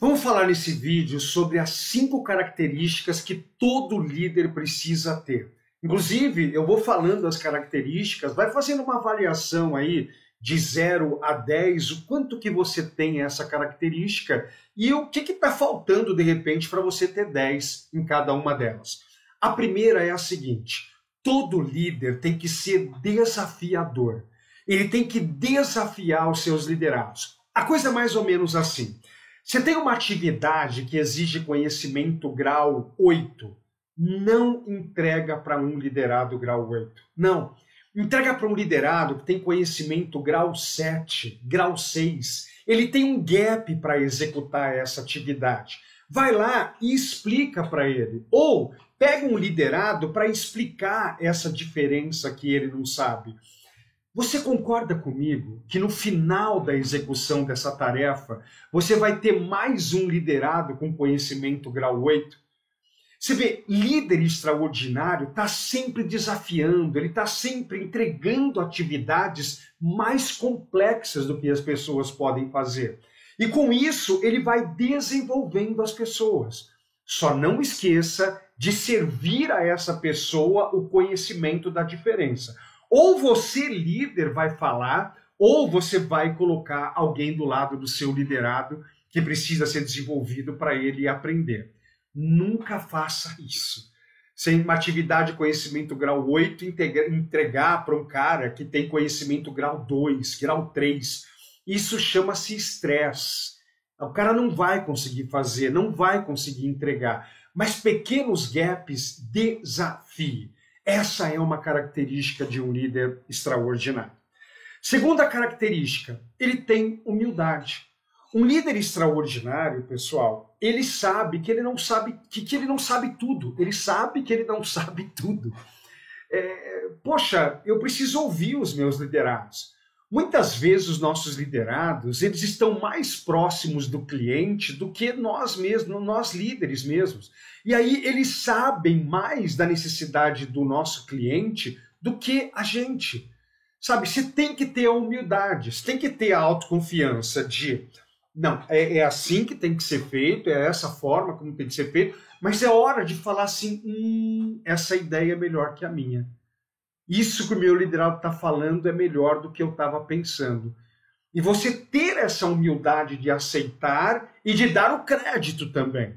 Vamos falar nesse vídeo sobre as cinco características que todo líder precisa ter. Inclusive, eu vou falando as características, vai fazendo uma avaliação aí de 0 a 10, o quanto que você tem essa característica e o que está faltando de repente para você ter 10 em cada uma delas. A primeira é a seguinte: todo líder tem que ser desafiador. Ele tem que desafiar os seus liderados. A coisa é mais ou menos assim. Você tem uma atividade que exige conhecimento grau 8, não entrega para um liderado grau 8. Não. Entrega para um liderado que tem conhecimento grau 7, grau 6. Ele tem um gap para executar essa atividade. Vai lá e explica para ele. Ou pega um liderado para explicar essa diferença que ele não sabe. Você concorda comigo que no final da execução dessa tarefa, você vai ter mais um liderado com conhecimento grau 8? Você vê, líder extraordinário está sempre desafiando, ele está sempre entregando atividades mais complexas do que as pessoas podem fazer. E com isso, ele vai desenvolvendo as pessoas. Só não esqueça de servir a essa pessoa o conhecimento da diferença. Ou você, líder, vai falar, ou você vai colocar alguém do lado do seu liderado que precisa ser desenvolvido para ele aprender. Nunca faça isso. Sem uma atividade de conhecimento grau 8, entregar para um cara que tem conhecimento grau 2, grau 3. Isso chama-se estresse. O cara não vai conseguir fazer, não vai conseguir entregar. Mas pequenos gaps desafie. Essa é uma característica de um líder extraordinário. Segunda característica, ele tem humildade. Um líder extraordinário, pessoal, ele sabe que ele não sabe que, que ele não sabe tudo. Ele sabe que ele não sabe tudo. É, poxa, eu preciso ouvir os meus liderados. Muitas vezes os nossos liderados, eles estão mais próximos do cliente do que nós mesmos, nós líderes mesmos. E aí eles sabem mais da necessidade do nosso cliente do que a gente. Sabe, você tem que ter a humildade, você tem que ter a autoconfiança de não, é, é, assim que tem que ser feito, é essa forma como tem que ser feito, mas é hora de falar assim: hum, essa ideia é melhor que a minha. Isso que o meu liderado está falando é melhor do que eu estava pensando. E você ter essa humildade de aceitar e de dar o crédito também.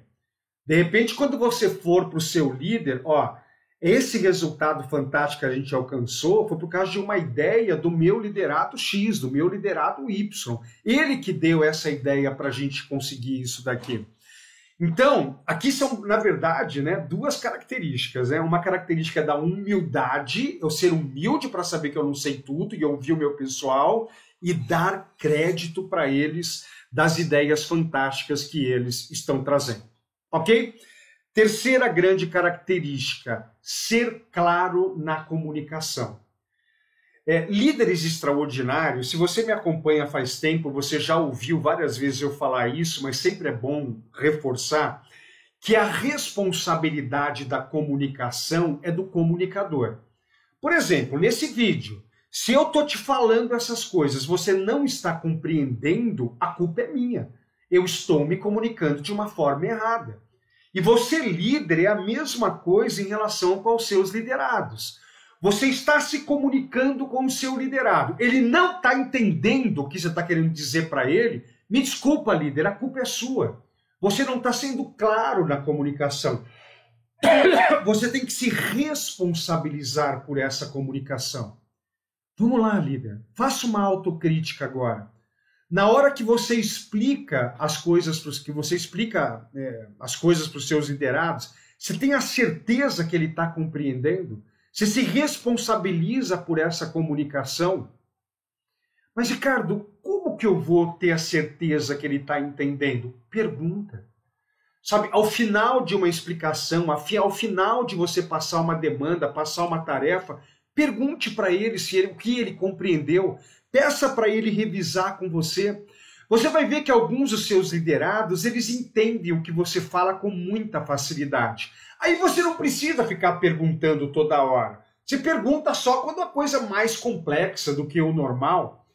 De repente, quando você for para o seu líder, ó, esse resultado fantástico que a gente alcançou foi por causa de uma ideia do meu liderato X, do meu liderato Y. Ele que deu essa ideia para a gente conseguir isso daqui. Então, aqui são, na verdade, né, duas características. Né? Uma característica da humildade, eu ser humilde para saber que eu não sei tudo e ouvir o meu pessoal e dar crédito para eles das ideias fantásticas que eles estão trazendo. Ok? Terceira grande característica: ser claro na comunicação. É, líderes extraordinários, se você me acompanha faz tempo, você já ouviu várias vezes eu falar isso, mas sempre é bom reforçar que a responsabilidade da comunicação é do comunicador. Por exemplo, nesse vídeo, se eu estou te falando essas coisas, você não está compreendendo, a culpa é minha. Eu estou me comunicando de uma forma errada. E você, líder, é a mesma coisa em relação com os seus liderados. Você está se comunicando com o seu liderado. Ele não está entendendo o que você está querendo dizer para ele. Me desculpa, líder, a culpa é sua. Você não está sendo claro na comunicação. Você tem que se responsabilizar por essa comunicação. Vamos lá, líder. Faça uma autocrítica agora na hora que você explica as coisas pros, que você explica é, as coisas para os seus liderados, você tem a certeza que ele está compreendendo? Você se responsabiliza por essa comunicação? Mas, Ricardo, como que eu vou ter a certeza que ele está entendendo? Pergunta. Sabe, ao final de uma explicação, ao final de você passar uma demanda, passar uma tarefa, pergunte para ele ele, o que ele compreendeu. Peça para ele revisar com você. Você vai ver que alguns dos seus liderados, eles entendem o que você fala com muita facilidade. Aí você não precisa ficar perguntando toda hora. Você pergunta só quando a coisa é mais complexa do que o normal.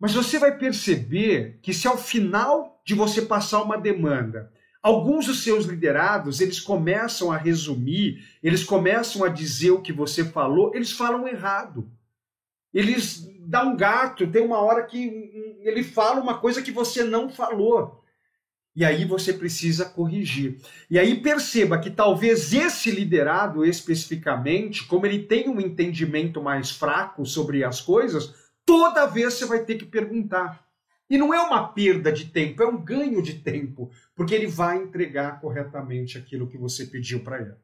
Mas você vai perceber que se ao final de você passar uma demanda, alguns dos seus liderados, eles começam a resumir, eles começam a dizer o que você falou, eles falam errado. Eles dão um gato, tem uma hora que ele fala uma coisa que você não falou. E aí você precisa corrigir. E aí perceba que talvez esse liderado especificamente, como ele tem um entendimento mais fraco sobre as coisas, toda vez você vai ter que perguntar. E não é uma perda de tempo, é um ganho de tempo, porque ele vai entregar corretamente aquilo que você pediu para ele.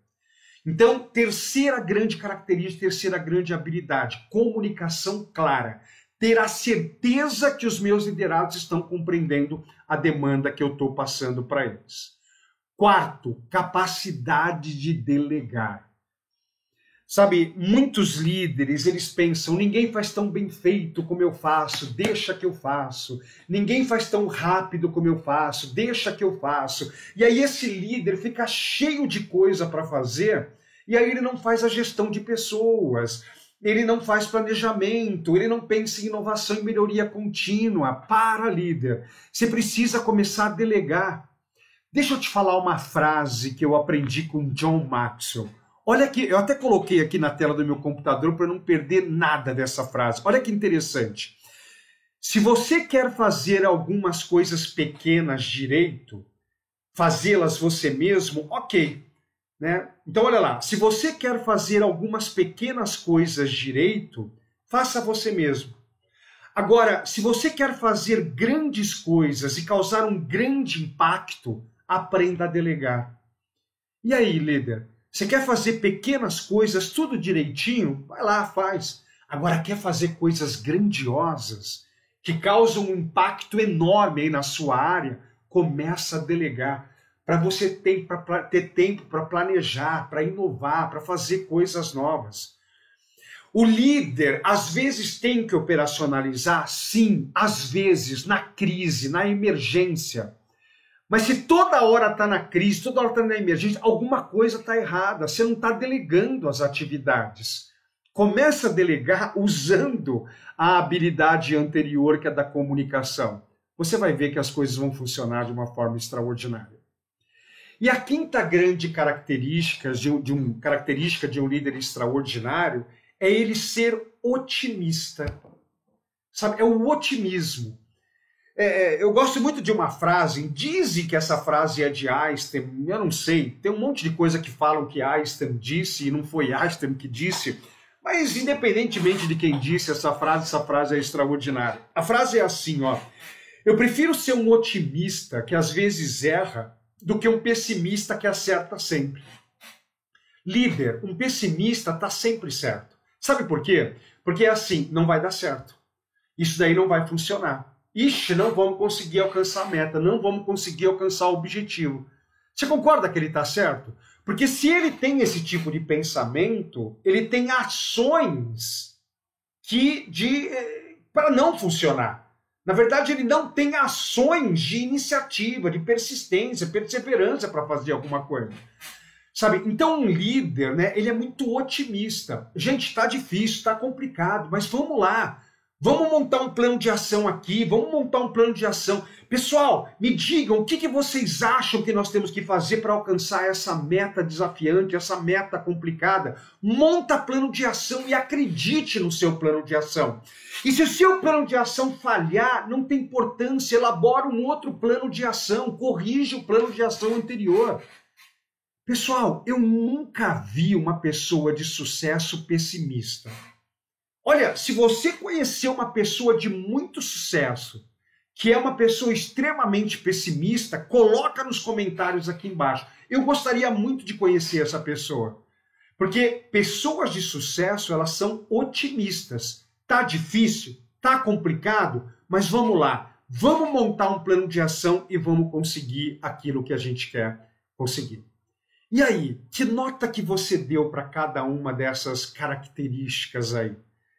Então, terceira grande característica, terceira grande habilidade, comunicação clara. Ter a certeza que os meus liderados estão compreendendo a demanda que eu estou passando para eles. Quarto, capacidade de delegar. Sabe, muitos líderes, eles pensam, ninguém faz tão bem feito como eu faço, deixa que eu faço. Ninguém faz tão rápido como eu faço, deixa que eu faço. E aí esse líder fica cheio de coisa para fazer, e aí ele não faz a gestão de pessoas, ele não faz planejamento, ele não pensa em inovação e melhoria contínua. Para, líder. Você precisa começar a delegar. Deixa eu te falar uma frase que eu aprendi com John Maxwell. Olha aqui, eu até coloquei aqui na tela do meu computador para não perder nada dessa frase. Olha que interessante. Se você quer fazer algumas coisas pequenas direito, fazê-las você mesmo, ok. Né? Então, olha lá, se você quer fazer algumas pequenas coisas direito, faça você mesmo. Agora, se você quer fazer grandes coisas e causar um grande impacto, aprenda a delegar. E aí, líder? Você quer fazer pequenas coisas, tudo direitinho? Vai lá, faz. Agora, quer fazer coisas grandiosas, que causam um impacto enorme aí na sua área? Começa a delegar. Para você ter, pra, ter tempo para planejar, para inovar, para fazer coisas novas. O líder, às vezes, tem que operacionalizar? Sim, às vezes, na crise, na emergência. Mas se toda hora está na crise, toda hora está na emergência, alguma coisa está errada. Você não está delegando as atividades. Começa a delegar usando a habilidade anterior, que é da comunicação. Você vai ver que as coisas vão funcionar de uma forma extraordinária. E a quinta grande característica de um, de um, característica de um líder extraordinário é ele ser otimista. Sabe, é o otimismo. É, é, eu gosto muito de uma frase, dizem que essa frase é de Einstein, eu não sei, tem um monte de coisa que falam que Einstein disse e não foi Einstein que disse, mas independentemente de quem disse essa frase, essa frase é extraordinária. A frase é assim, ó, eu prefiro ser um otimista que às vezes erra do que um pessimista que acerta sempre. Líder, um pessimista está sempre certo. Sabe por quê? Porque é assim, não vai dar certo. Isso daí não vai funcionar. Ixi, não vamos conseguir alcançar a meta, não vamos conseguir alcançar o objetivo. Você concorda que ele está certo? Porque se ele tem esse tipo de pensamento, ele tem ações que de eh, para não funcionar. Na verdade, ele não tem ações de iniciativa, de persistência, perseverança para fazer alguma coisa. Sabe? Então, um líder, né, ele é muito otimista. Gente, está difícil, está complicado, mas vamos lá. Vamos montar um plano de ação aqui, vamos montar um plano de ação. Pessoal, me digam o que, que vocês acham que nós temos que fazer para alcançar essa meta desafiante, essa meta complicada. Monta plano de ação e acredite no seu plano de ação. E se o seu plano de ação falhar, não tem importância, elabora um outro plano de ação, corrige o plano de ação anterior. Pessoal, eu nunca vi uma pessoa de sucesso pessimista. Olha, se você conhecer uma pessoa de muito sucesso, que é uma pessoa extremamente pessimista, coloca nos comentários aqui embaixo. Eu gostaria muito de conhecer essa pessoa. Porque pessoas de sucesso, elas são otimistas. Tá difícil, tá complicado, mas vamos lá. Vamos montar um plano de ação e vamos conseguir aquilo que a gente quer conseguir. E aí, que nota que você deu para cada uma dessas características aí?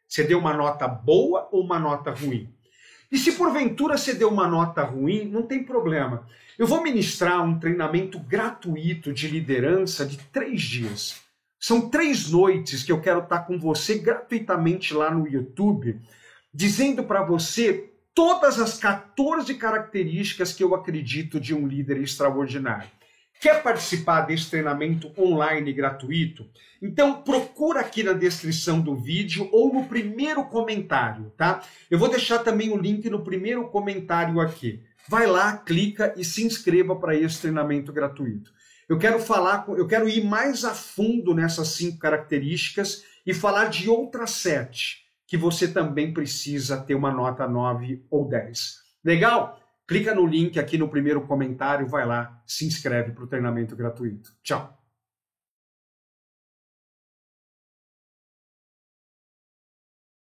Você deu uma nota boa ou uma nota ruim? E se porventura você deu uma nota ruim, não tem problema. Eu vou ministrar um treinamento gratuito de liderança de três dias. São três noites que eu quero estar com você gratuitamente lá no YouTube, dizendo para você todas as 14 características que eu acredito de um líder extraordinário. Quer participar desse treinamento online gratuito? Então procura aqui na descrição do vídeo ou no primeiro comentário, tá? Eu vou deixar também o link no primeiro comentário aqui. Vai lá, clica e se inscreva para esse treinamento gratuito. Eu quero falar, eu quero ir mais a fundo nessas cinco características e falar de outras sete que você também precisa ter uma nota 9 ou 10. Legal? Clica no link aqui no primeiro comentário, vai lá, se inscreve para o treinamento gratuito. Tchau!